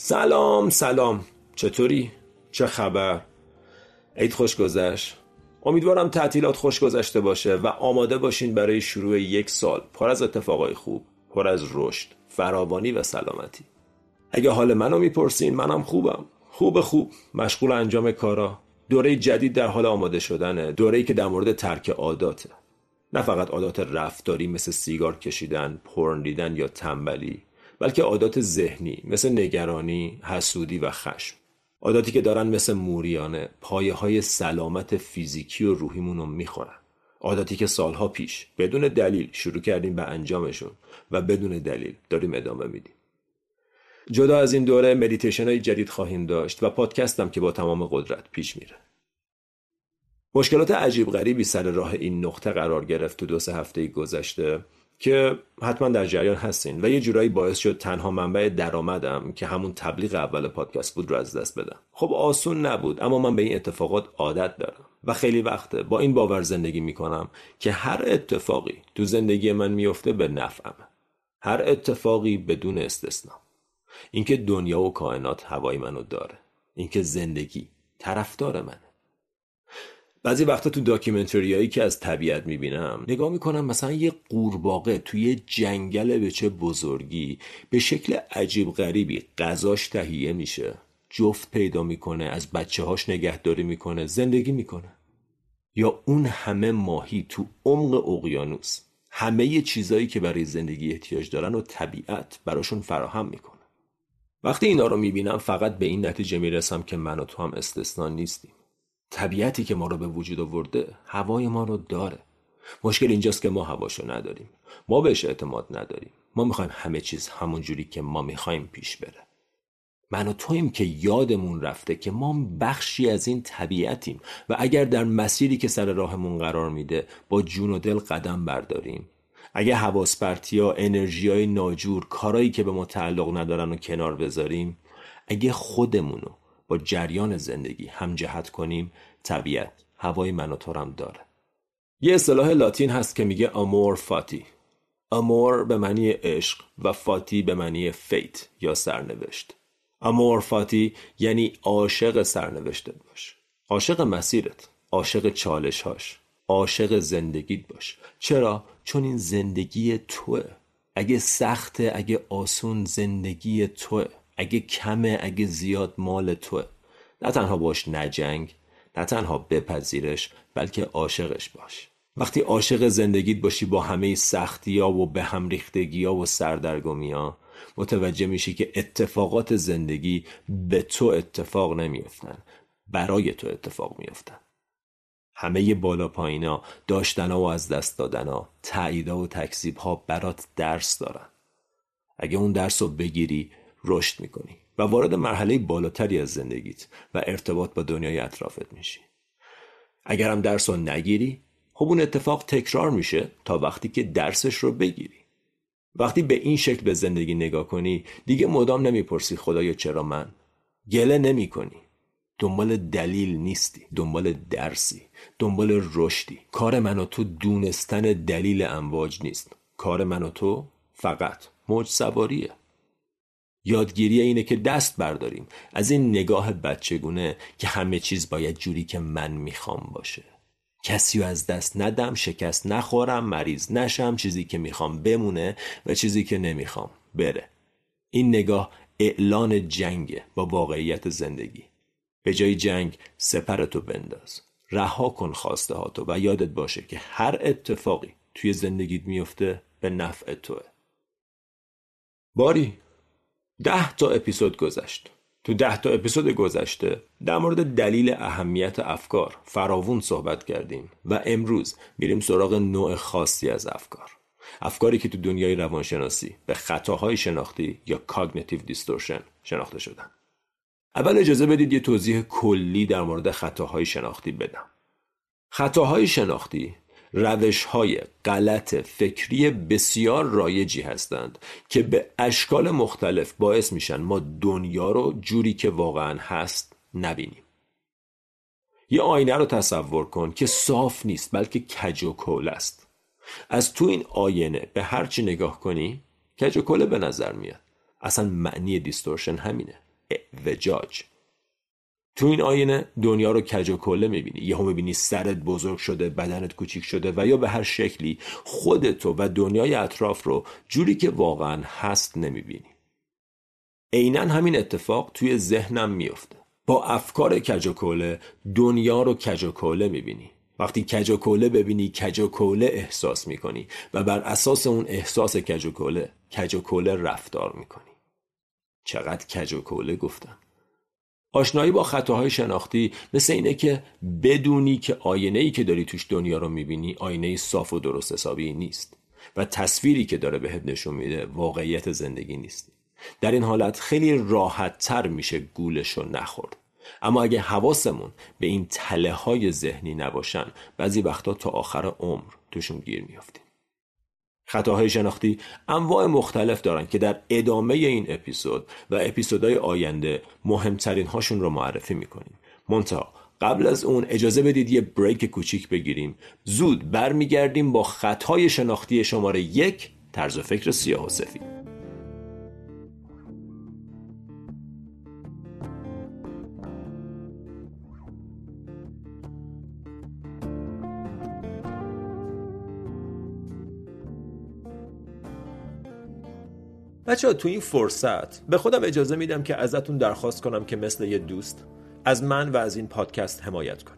سلام سلام. چطوری؟ چه خبر؟ عید خوش گذشت؟ امیدوارم تعطیلات خوش گذشته باشه و آماده باشین برای شروع یک سال پر از اتفاقای خوب پر از رشد فراوانی و سلامتی. اگه حال منو می‌پرسین منم خوبم. خوب خوب. مشغول انجام کارا. دوره جدید در حال آماده شدنه. دوره‌ای که در مورد ترک عاداته. نه فقط عادات رفتاری مثل سیگار کشیدن پرن دیدن یا تنبلی. بلکه عادات ذهنی مثل نگرانی، حسودی و خشم. عاداتی که دارن مثل موریانه پایه های سلامت فیزیکی و روحیمون رو می‌خورن. عاداتی که سالها پیش بدون دلیل شروع کردیم به انجامشون و بدون دلیل داریم ادامه میدیم. جدا از این دوره مدیتیشن های جدید خواهیم داشت و پادکستم که با تمام قدرت پیش میره. مشکلات عجیب غریبی سر راه این نقطه قرار گرفت تو دو سه هفته گذشته که حتما در جریان هستین و یه جورایی باعث شد تنها منبع درآمدم که همون تبلیغ اول پادکست بود رو از دست بدم. خب آسون نبود اما من به این اتفاقات عادت دارم و خیلی وقته با این باور زندگی می‌کنم که هر اتفاقی تو زندگی من میفته به نفعمه هر اتفاقی بدون استثنا. اینکه دنیا و کائنات هوای منو داره. اینکه زندگی طرفدار منه. بعضی وقتا تو داکیومنتری هایی که از طبیعت می‌بینم نگاه می‌کنم مثلا یه قورباغه توی جنگل به چه بزرگی به شکل عجیب غریبی غذاش تهیه میشه. جفت پیدا می‌کنه از بچه هاش نگهداری می‌کنه زندگی می‌کنه. یا اون همه ماهی تو عمق اقیانوس همه چیزایی که برای زندگی احتیاج دارن و طبیعت براشون فراهم می‌کنه. وقتی اینا رو می‌بینم فقط به این نتیجه می‌رسم که من و تو هم استثنا نیستیم. طبیعتی که ما رو به وجود آورده هوای ما رو داره. مشکل اینجاست که ما هواشو نداریم. ما بهش اعتماد نداریم. ما می‌خوایم همه چیز همون جوری که ما می‌خوایم پیش بره. من و تویم که یادمون رفته که ما بخشی از این طبیعتیم و اگر در مسیری که سر راهمون قرار میده با جون و دل قدم برداریم. اگه حواس ها انرژی های ناجور کارایی که به ما تعلق ندارن و کنار بذاریم اگه خودمونو با جریان زندگی هم جهت کنیم طبیعت هوای من و داره. یه اصطلاح لاتین هست که میگه امور فاتی. امور به معنی عشق و فاتی به معنی فیت یا سرنوشت. امور فاتی یعنی عاشق سرنوشتت باش. عاشق مسیرت عاشق چالش هاش عاشق زندگیت باش. چرا؟ چون این زندگی توه. اگه سخته اگه آسون زندگی توه. اگه کمه اگه زیاد مال توه. نه تنها باش نجنگ نه تنها بپذیرش بلکه عاشقش باش. وقتی عاشق زندگیت باشی با همه سختی ها و به هم ریختگی ها و سردرگمی ها متوجه میشی که اتفاقات زندگی به تو اتفاق نمیافتن برای تو اتفاق میافتن. همه بالا پایینا داشتن و از دست دادن ها و تکذیب ها برات درس دارن. اگه اون درس رو بگیری رشد می‌کنی و وارد مرحله بالاتری از زندگیت و ارتباط با دنیای اطرافت میشی. اگرم درس رو نگیری خب اون اتفاق تکرار میشه تا وقتی که درسش رو بگیری. وقتی به این شکل به زندگی نگاه کنی دیگه مدام نمی‌پرسی خدایا چرا من گله نمی کنی دنبال دلیل نیستی دنبال درسی دنبال رشدی. کار من و تو دونستن دلیل امواج نیست. کار من و تو فقط موج سواریه یادگیری اینه که دست برداریم. از این نگاه بچگونه که همه چیز باید جوری که من می‌خوام باشه. کسی رو از دست ندم شکست نخورم مریض نشم چیزی که می‌خوام بمونه و چیزی که نمی‌خوام بره. این نگاه اعلان جنگه با واقعیت زندگی. به جای جنگ سپرتو بنداز. رها کن خواسته ها تو و یادت باشه که هر اتفاقی توی زندگیت میفته به نفع توه. باری. ده تا اپیزود گذشت. تو ده تا اپیزود گذشته در مورد دلیل اهمیت افکار فراوون صحبت کردیم و امروز میریم سراغ نوع خاصی از افکار. افکاری که تو دنیای روانشناسی به خطاهای شناختی یا cognitive distortion شناخته شدن. اول اجازه بدید یه توضیح کلی در مورد خطاهای شناختی بدم. خطاهای شناختی روش های غلط فکری بسیار رایجی هستند که به اشکال مختلف باعث میشن ما دنیا رو جوری که واقعا هست نبینیم. یه آینه رو تصور کن که صاف نیست بلکه کج و کول است. از تو این آینه به هرچی نگاه کنی کج و کوله به نظر میاد. اصلا معنی دیستورشن همینه. وجاج تو این آینه دنیا رو کج و کله می‌بینی. یهو می‌بینی سرت بزرگ شده بدنت کوچیک شده و یا به هر شکلی خودتو و دنیای اطراف رو جوری که واقعا هست نمی‌بینی. عینا همین اتفاق توی ذهنم میفته با افکار کج و کوله دنیا رو کج و کوله می‌بینی. وقتی کج و کوله ببینی کج و کوله احساس می‌کنی و بر اساس اون احساس کج و کوله کج و کوله رفتار می‌کنی. چقدر کج و کوله گفتم. آشنایی با خطاهای شناختی مثل اینه که بدونی که آینه ای که داری توش دنیا رو می‌بینی آینه صاف و درست حسابی نیست و تصویری که داره بهت نشون میده واقعیت زندگی نیست در این حالت خیلی راحت تر میشه گولش رو نخورد. اما اگه حواسمون به این تله های ذهنی نباشن بعضی وقتا تا آخر عمر توشون گیر میافتیم. خطاهای شناختی انواع مختلف دارن که در ادامه این اپیزود و اپیزودهای آینده مهمترین هاشون رو معرفی می‌کنیم. منتها قبل از اون اجازه بدید یه بریک کوچیک بگیریم. زود برمیگردیم با خطای شناختی شماره یک طرز فکر سیاه و سفید. بچه ها تو این فرصت به خودم اجازه میدم که ازتون درخواست کنم که مثل یه دوست از من و از این پادکست حمایت کنید.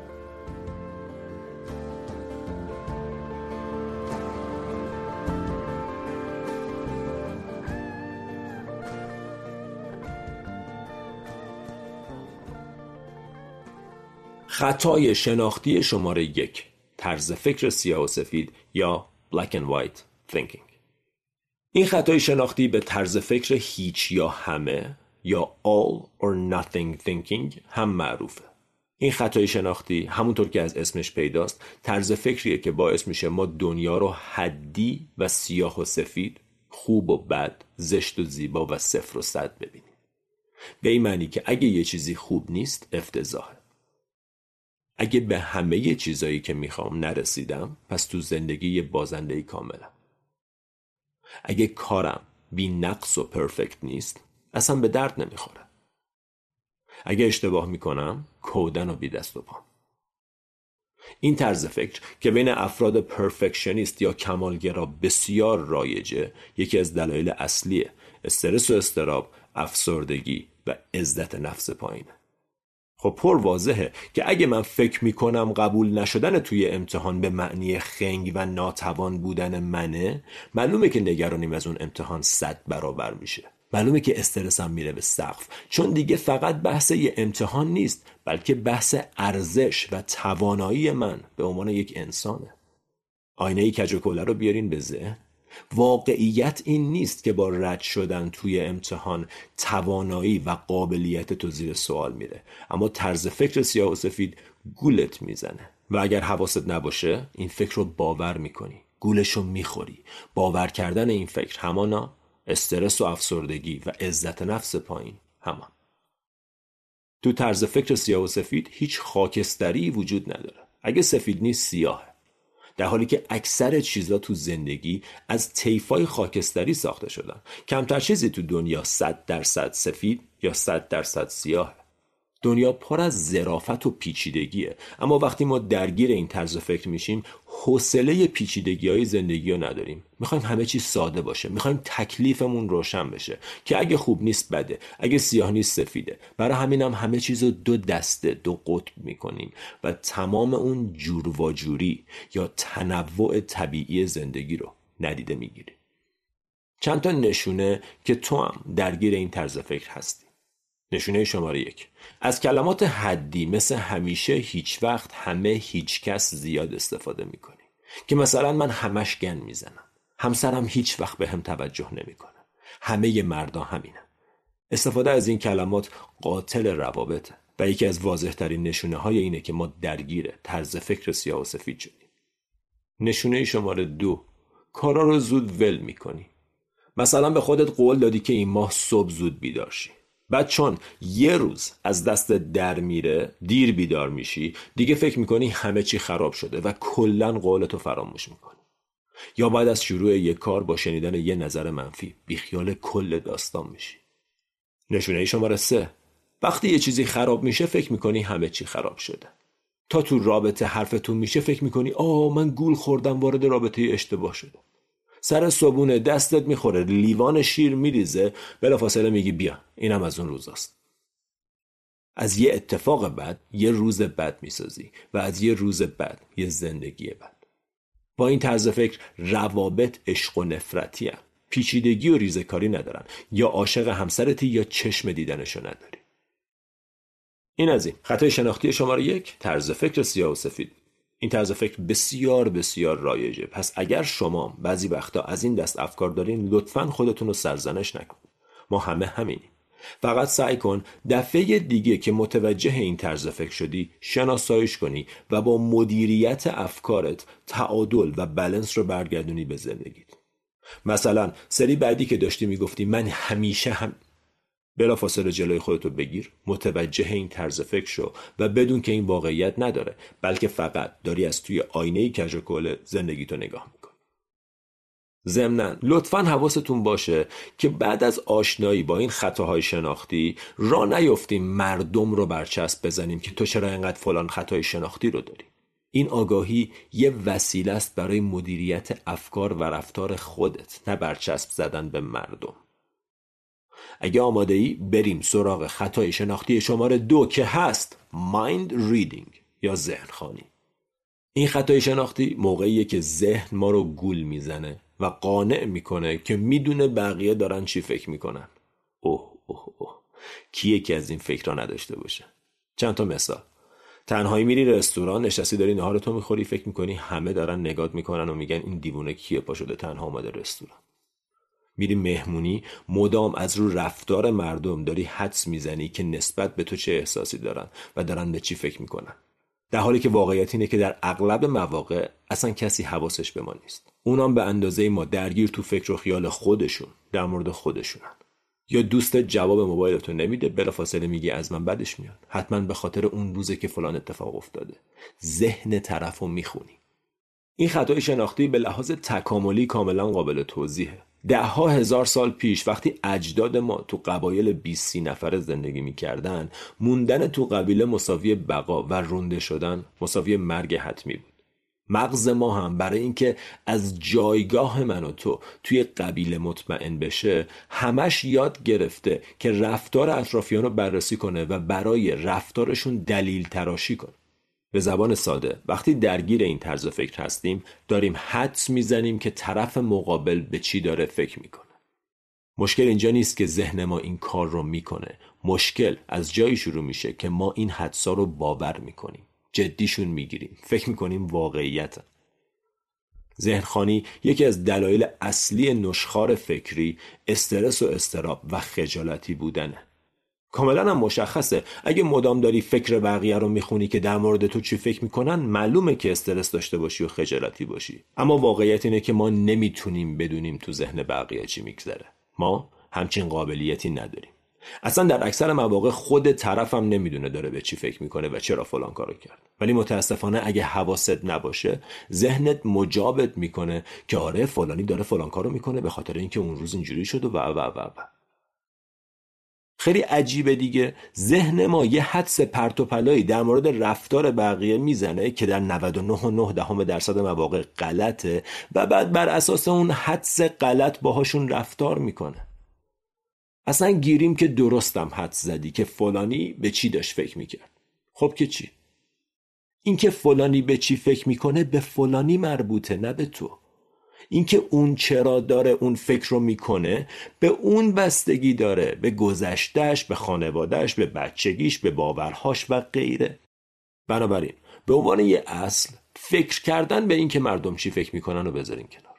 خطای شناختی شماره یک طرز فکر سیاه و سفید یا black and white thinking. این خطای شناختی به طرز فکر هیچ یا همه یا all or nothing thinking هم معروفه. این خطای شناختی همونطور که از اسمش پیداست طرز فکریه که باعث میشه ما دنیا رو حدی و سیاه و سفید خوب و بد زشت و زیبا و صفر و صد ببینیم. به این معنی که اگه یه چیزی خوب نیست افتضاحه. اگه به همه چیزایی که می‌خوام نرسیدم پس تو زندگی بازنده کاملم. اگه کارم بی نقص و پرفکت نیست اصلا به درد نمی‌خوره. اگه اشتباه می‌کنم کودن و بی دست و پام این طرز فکر که بین افراد پرفکشنیست یا کمالگرا بسیار رایجه یکی از دلایل اصلی استرس و استراب افسردگی و عزت نفس پایینه. خب پر واضحه که اگه من فکر می‌کنم قبول نشدن توی امتحان به معنی خنگ و ناتوان بودن منه معلومه که نگرانیم از اون امتحان صد برابر میشه. معلومه که استرسم میره به سقف. چون دیگه فقط بحث یه امتحان نیست بلکه بحث ارزش و توانایی من به عنوان یک انسانه. آینه کج رو بیارین به ذهن. واقعیت این نیست که با رد شدن توی امتحان توانایی و قابلیت تو زیر سوال میره. اما طرز فکر سیاه و سفید گولت می‌زنه. و اگر حواست نباشه این فکر رو باور می‌کنی. گولش رو می‌خوری. باور کردن این فکر همانا استرس و افسردگی و عزت نفس پایین همان. تو طرز فکر سیاه و سفید هیچ خاکستری وجود نداره. اگه سفید نیست سیاه در حالی که اکثر چیزا تو زندگی از طیفای خاکستری ساخته شدن. کمتر چیزی تو دنیا 100 درصد سفید یا 100 درصد سیاه دنیا پر از ظرافت و پیچیدگیه. اما وقتی ما درگیر این طرز فکر میشیم حوصله پیچیدگی های زندگی رو نداریم. می‌خوایم همه چیز ساده باشه. می‌خوایم تکلیفمون روشن بشه. که اگه خوب نیست بده. اگه سیاه نیست سفیده. برای همین هم همه چیز رو دو دسته دو قطب می‌کنیم. و تمام اون جور و جوری یا تنوع طبیعی زندگی رو ندیده می‌گیریم. چند تا نشونه که تو هم درگیر این طرز فکر هستی. نشونه شماره یک. از کلمات حدی مثل همیشه هیچ وقت همه هیچ کس زیاد استفاده می‌کنی. که مثلا من همش گن می‌زنم. همسرم هیچ وقت به هم توجه نمی‌کنه. همه مردا همینه استفاده از این کلمات قاتل روابطه و یکی از واضح ترین نشونه های اینه که ما درگیر طرز فکر سیاه و سفید شدیم. نشونه شماره دو. کارا رو زود ول می‌کنی. مثلا به خودت قول دادی که این ماه صبح زود بیدار بعد چون یه روز از دست در میره دیر بیدار میشی دیگه فکر می‌کنی همه چی خراب شده و کلا قولتو فراموش می‌کنی. یا بعد از شروع یک کار با شنیدن یه نظر منفی بیخیال کل داستان میشی. نشونه شماره سه. وقتی یه چیزی خراب میشه فکر می‌کنی همه چی خراب شده. تا تو رابطه حرفتون میشه فکر می‌کنی آه من گول خوردم وارد رابطه اشتباه شده سر صبونه دستت می‌خوره لیوان شیر میریزه بلافاصله میگی بیا اینم از اون روزاست. از یه اتفاق بد یه روز بد می‌سازی و از یه روز بد یه زندگی بد با این طرز فکر روابط عشق و نفرتی هم. پیچیدگی و ریزکاری ندارن. یا عاشق همسرتی یا چشم دیدنشو نداری. این از این. خطای شناختی شماره یک طرز فکر سیاه و سفید. این طرز فکر بسیار بسیار رایجه. پس اگر شما بعضی وقتا از این دست افکار دارین لطفا خودتون رو سرزنش نکن. ما همه همینیم. فقط سعی کن دفعه دیگه که متوجه این طرز فکر شدی شناساییش کنی و با مدیریت افکارت تعادل و بلنس رو برگردونی به زندگیت. مثلا سری بعدی که داشتی می‌گفتی من همیشه هم بلافاصله جلوی خودتو بگیر متوجه این طرز فکر شو و بدون که این واقعیت نداره بلکه فقط داری از توی آینه کج و کل زندگیتو نگاه می‌کنی. ضمنا لطفا حواستون باشه که بعد از آشنایی با این خطاهای شناختی را نیفتیم مردم رو برچسب بزنیم که تو چرا اینقدر فلان خطای شناختی رو داری. این آگاهی یه وسیله است برای مدیریت افکار و رفتار خودت نه برچسب زدن به مردم. اگه آماده ای بریم سراغ خطای شناختی شماره دو که هست mind reading یا ذهن خانی. این خطای شناختی موقعیه که ذهن ما رو گول می‌زنه و قانع می‌کنه که می‌دونه بقیه دارن چی فکر می‌کنن. اوه اوه اوه. کیه که از این فکر را نداشته باشه؟ چند تا مثال. تنهایی میری رستوران نشستی داری نهارتو می‌خوری فکر می‌کنی همه دارن نگات می‌کنن و میگن این دیوونه کیه؟ پا شده تنها اومده رستوران. میری مهمونی مدام از رو رفتار مردم داری حدس می‌زنی که نسبت به تو چه احساسی دارن و دارن به چی فکر می‌کنن. در حالی که واقعیت اینه که در اغلب مواقع اصلا کسی حواسش به ما نیست. اونام به اندازه ما درگیر تو فکر و خیال خودشون در مورد خودشونن. یا دوست جواب موبایلتو نمیده بلافاصله میگی از من بدش میاد. حتما به خاطر اون روزه که فلان اتفاق افتاده. ذهن طرف رو می‌خونی. این خطای شناختی به لحاظ تکاملی کاملا قابل توضیحه. ده ها هزار سال پیش وقتی اجداد ما تو قبایل 20 نفره زندگی می‌کردن موندن تو قبیله مساوی بقا و رونده شدن مساوی مرگ حتمی بود. مغز ما هم برای اینکه از جایگاه من و تو توی قبیله مطمئن بشه همش یاد گرفته که رفتار اطرافیان رو بررسی کنه و برای رفتارشون دلیل تراشی کنه. به زبان ساده. وقتی درگیر این طرز فکر هستیم داریم حدس می‌زنیم که طرف مقابل به چی داره فکر می‌کنه. مشکل اینجا نیست که ذهن ما این کار رو می‌کنه. مشکل از جایی شروع میشه که ما این حدسا رو باور می‌کنیم. جدیشون می‌گیریم. فکر می‌کنیم واقعیت ذهنخانی یکی از دلایل اصلی نشخار فکری استرس و استراب و خجالتی بودنه. کاملا هم مشخصه. اگه مدام داری فکر بقیه رو می‌خونی که در مورد تو چی فکر می‌کنن معلومه که استرس داشته باشی و خجالتی باشی. اما واقعیت اینه که ما نمی‌تونیم بدونیم تو ذهن بقیه چی میگذره. ما همچین قابلیتی نداریم. اصلا در اکثر مواقع خود طرفم نمی‌دونه داره به چی فکر می‌کنه و چرا فلان کارو کرد. ولی متاسفانه اگه حواست نباشه ذهنت مجابت می‌کنه که آره فلانی داره فلان کارو می‌کنه به خاطر اینکه اون روز اینجوری شد و و و و, و. خیلی عجیبه دیگه. ذهن ما یه حدس پرت و پلایی در مورد رفتار بقیه می‌زنه که در 99 دهم درصد مواقع غلطه و بعد بر اساس اون حدس غلط باهاشون رفتار می‌کنه. اصلا گیریم که درستم حدس زدی که فلانی به چی داشت فکر می‌کرد. خب که چی؟ اینکه فلانی به چی فکر می‌کنه به فلانی مربوطه نه به تو. اینکه اون چرا داره اون فکر رو می‌کنه به اون بستگی داره به گذشتهش به خانوادهش به بچگیش به باورهاش و غیره. بنابراین به عنوان یه اصل فکر کردن به اینکه مردم چی فکر می‌کنن رو بذارین کنار.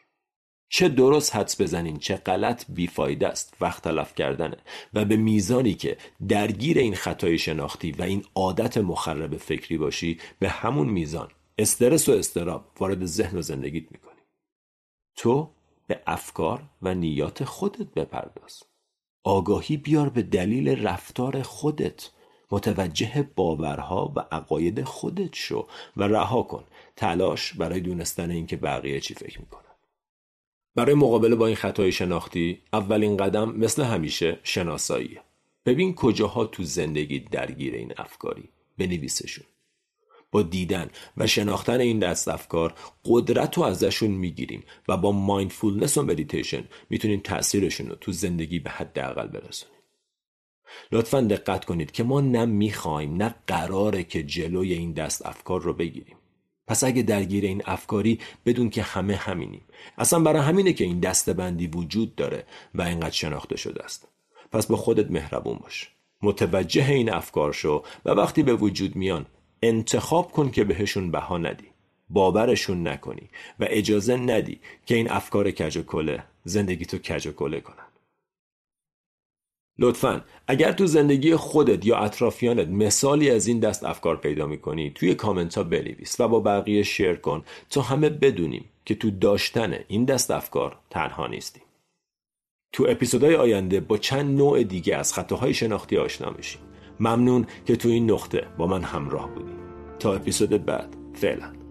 چه درست حدس بزنین چه غلط بیفایده است وقت تلف کردنه. و به میزانی که درگیر این خطای شناختی و این عادت مخرب فکری باشی به همون میزان استرس و استراب وارد ذهن و زندگیت می‌کنی. تو به افکار و نیات خودت بپرداز. آگاهی بیار به دلیل رفتار خودت. متوجه باورها و عقاید خودت شو و رها کن. تلاش برای دونستن اینکه بقیه چی فکر می‌کنن. برای مقابله با این خطای شناختی اولین قدم مثل همیشه شناساییه. ببین کجاها تو زندگی درگیر این افکاری. بنویسشون. با دیدن و شناختن این دست افکار قدرت رو ازشون می‌گیریم و با mindfulness و مدیتیشن می‌تونیم تاثیرشون رو تو زندگی به حداقل برسونیم. لطفا دقت کنید که ما نه می‌خوایم نه قراره که جلوی این دست افکار رو بگیریم. پس اگه درگیر این افکاری بدون که همه همینیم. اصلا برای همینه که این دسته‌بندی وجود داره و اینقدر شناخته شده است. پس با خودت مهربون باش. متوجه این افکار شو و وقتی به وجود میان انتخاب کن که بهشون بها ندی. باورشون نکنی و اجازه ندی که این افکار کج کله زندگی تو کج کله کنن. لطفا اگر تو زندگی خودت یا اطرافیانت مثالی از این دست افکار پیدا می‌کنی توی کامنت ها بنویس و با بقیه شیر کن. تا همه بدونیم که تو داشتن این دست افکار تنها نیستیم تو اپیزودهای آینده با چند نوع دیگه از خطاهای شناختی آشنا میشیم. ممنون که تو این نقطه با من همراه بودی. تا اپیزود بعد فعلا.